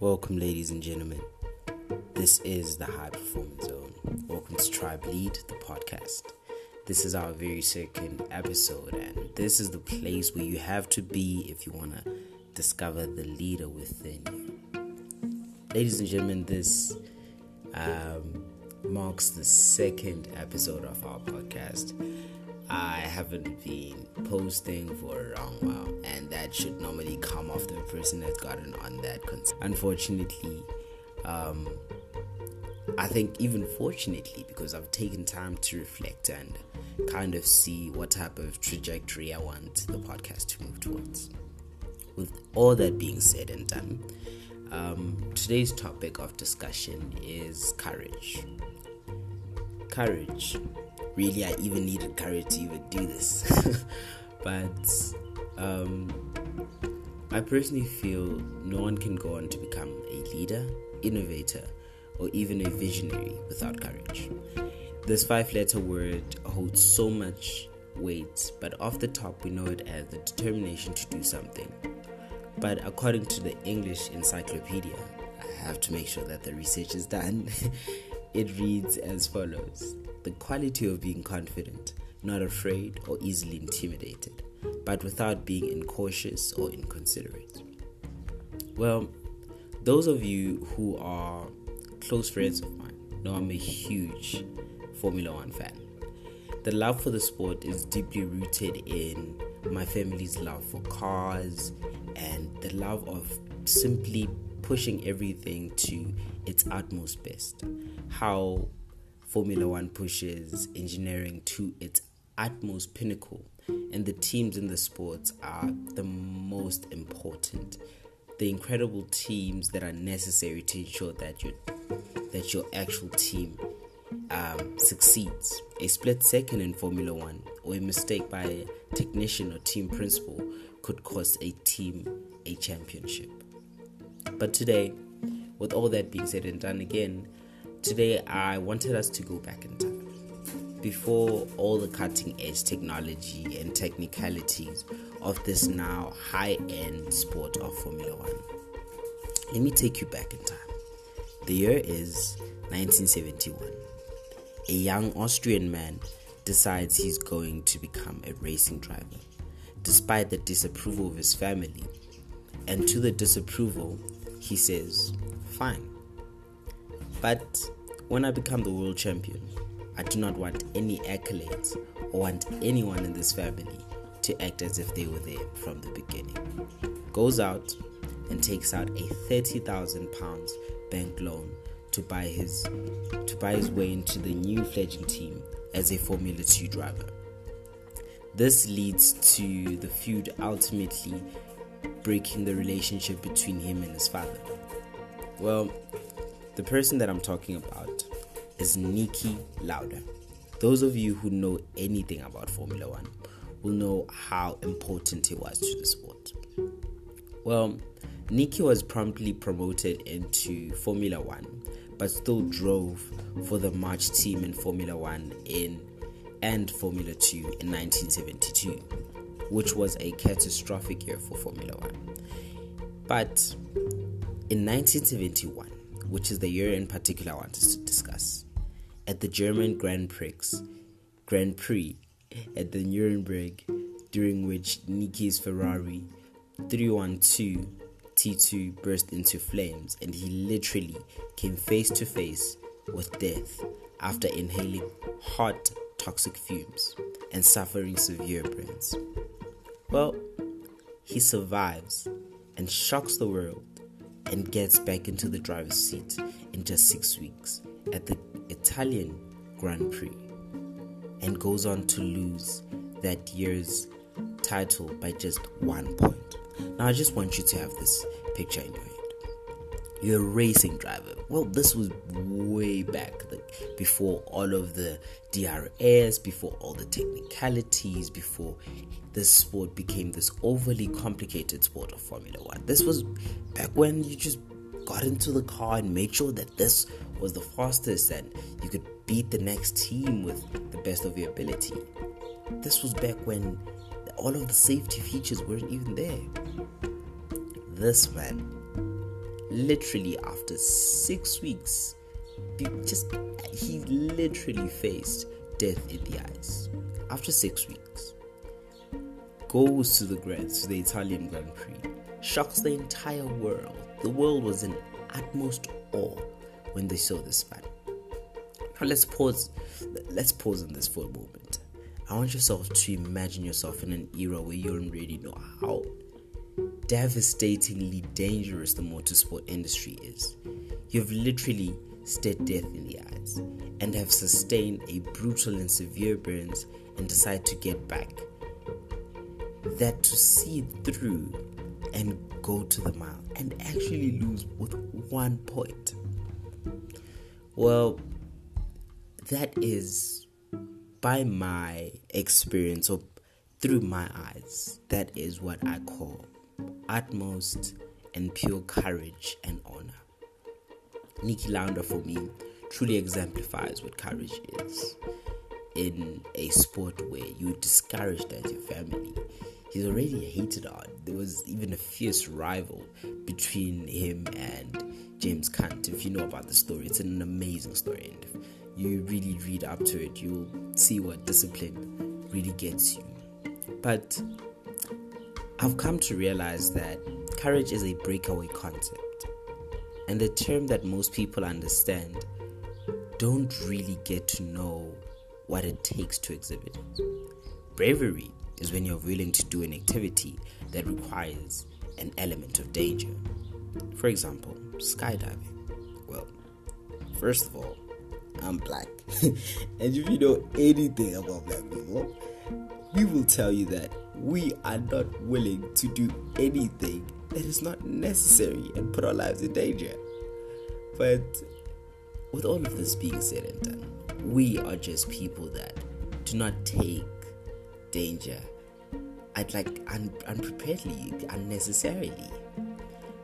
Welcome, ladies and gentlemen. This is the High Performance Zone. Welcome to Tribe Lead, the podcast. This is our very second episode, and this is the place where you have to be if you want to discover the leader within you. Ladies and gentlemen, this um, marks the second episode of our podcast. I haven't been posting for a long while, and that should normally come after the person has gotten on that. Cons- Unfortunately, um, I think even fortunately, because I've taken time to reflect and kind of see what type of trajectory I want the podcast to move towards. With all that being said and done, um, today's topic of discussion is courage. Courage really I even needed courage to even do this. but um, I personally feel no one can go on to become a leader, innovator, or even a visionary without courage. This five letter word holds so much weight, but off the top we know it as the determination to do something. But according to the English Encyclopedia, I have to make sure that the research is done. it reads as follows the quality of being confident, not afraid or easily intimidated, but without being incautious or inconsiderate. Well, those of you who are close friends of mine know I'm a huge Formula One fan. The love for the sport is deeply rooted in my family's love for cars and the love of simply pushing everything to its utmost best. How Formula One pushes engineering to its utmost pinnacle, and the teams in the sports are the most important. The incredible teams that are necessary to ensure that your that your actual team um, succeeds. A split second in Formula One or a mistake by a technician or team principal could cost a team a championship. But today, with all that being said and done again, Today, I wanted us to go back in time before all the cutting edge technology and technicalities of this now high end sport of Formula One. Let me take you back in time. The year is 1971. A young Austrian man decides he's going to become a racing driver, despite the disapproval of his family. And to the disapproval, he says, Fine, but when I become the world champion, I do not want any accolades or want anyone in this family to act as if they were there from the beginning. Goes out and takes out a thirty thousand pounds bank loan to buy his to buy his way into the new fledgling team as a Formula 2 driver. This leads to the feud ultimately breaking the relationship between him and his father. Well, the person that I'm talking about is Niki Lauda. Those of you who know anything about Formula One will know how important he was to the sport. Well, Niki was promptly promoted into Formula One, but still drove for the March team in Formula One in and Formula 2 in 1972, which was a catastrophic year for Formula One. But in 1971, which is the year in particular I wanted to discuss. At the German Grand Prix, Grand Prix at the Nuremberg, during which Niki's Ferrari 312 T2 burst into flames and he literally came face to face with death after inhaling hot toxic fumes and suffering severe burns. Well, he survives and shocks the world and gets back into the driver's seat in just six weeks at the Italian Grand Prix and goes on to lose that year's title by just one point. Now, I just want you to have this picture in your head. You're a racing driver. Well, this was way back, like before all of the DRS, before all the technicalities, before this sport became this overly complicated sport of Formula One. This was back when you just got into the car and made sure that this was the fastest and you could beat the next team with the best of your ability. This was back when all of the safety features weren't even there. This man literally after six weeks, just he literally faced death in the eyes. After six weeks, goes to the Grand to the Italian Grand Prix, shocks the entire world. The world was in utmost awe when they saw this man. Now let's pause. Let's pause on this for a moment. I want yourself to imagine yourself in an era where you don't really know how devastatingly dangerous the motorsport industry is. You've literally stared death in the eyes and have sustained a brutal and severe burns and decide to get back. That to see through and go to the mile and actually lose with one point. Well, that is by my experience or through my eyes, that is what I call utmost and pure courage and honor. Niki Lauda for me truly exemplifies what courage is in a sport where you're discouraged as your family. He's already hated on. There was even a fierce rival between him and James Hunt. If you know about the story, it's an amazing story. And if you really read up to it, you'll see what discipline really gets you. But I've come to realize that courage is a breakaway concept. And the term that most people understand don't really get to know what it takes to exhibit it. Bravery is when you're willing to do an activity that requires an element of danger. For example, skydiving. Well, first of all, I'm black. and if you know anything about black people, we will tell you that we are not willing to do anything that is not necessary and put our lives in danger. But with all of this being said and done, we are just people that do not take danger I'd like un- unpreparedly, unnecessarily.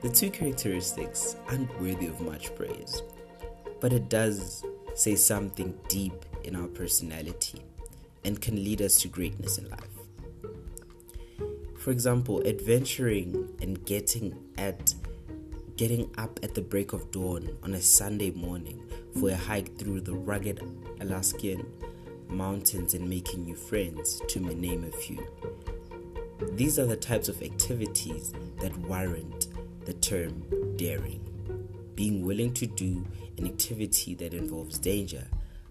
The two characteristics aren't worthy of much praise, but it does say something deep in our personality and can lead us to greatness in life. For example, adventuring and getting at getting up at the break of dawn on a Sunday morning for a hike through the rugged Alaskan mountains and making new friends, to name a few. These are the types of activities that warrant the term daring. Being willing to do an activity that involves danger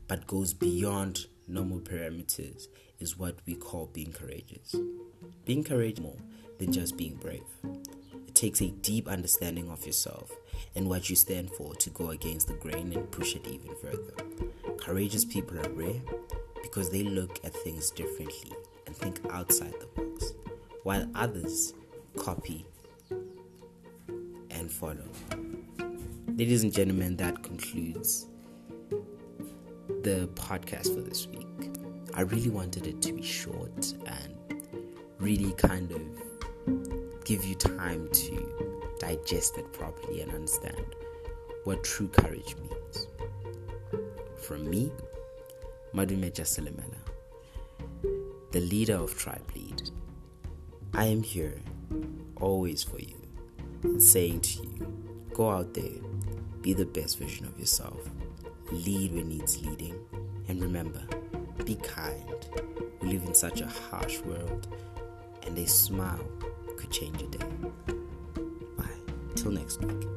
but goes beyond normal parameters is what we call being courageous. Being courageous more than just being brave. It takes a deep understanding of yourself and what you stand for to go against the grain and push it even further. Courageous people are rare because they look at things differently and think outside the box, while others copy and follow. Ladies and gentlemen, that concludes the podcast for this week. I really wanted it to be short and really kind of give you time to digest it properly and understand what true courage means. From me, Madumeja the leader of Tribe Lead, I am here always for you saying to you, go out there, be the best version of yourself, lead when needs leading, and remember, be kind. We live in such a harsh world, and a smile could change a day. Bye. Till next week.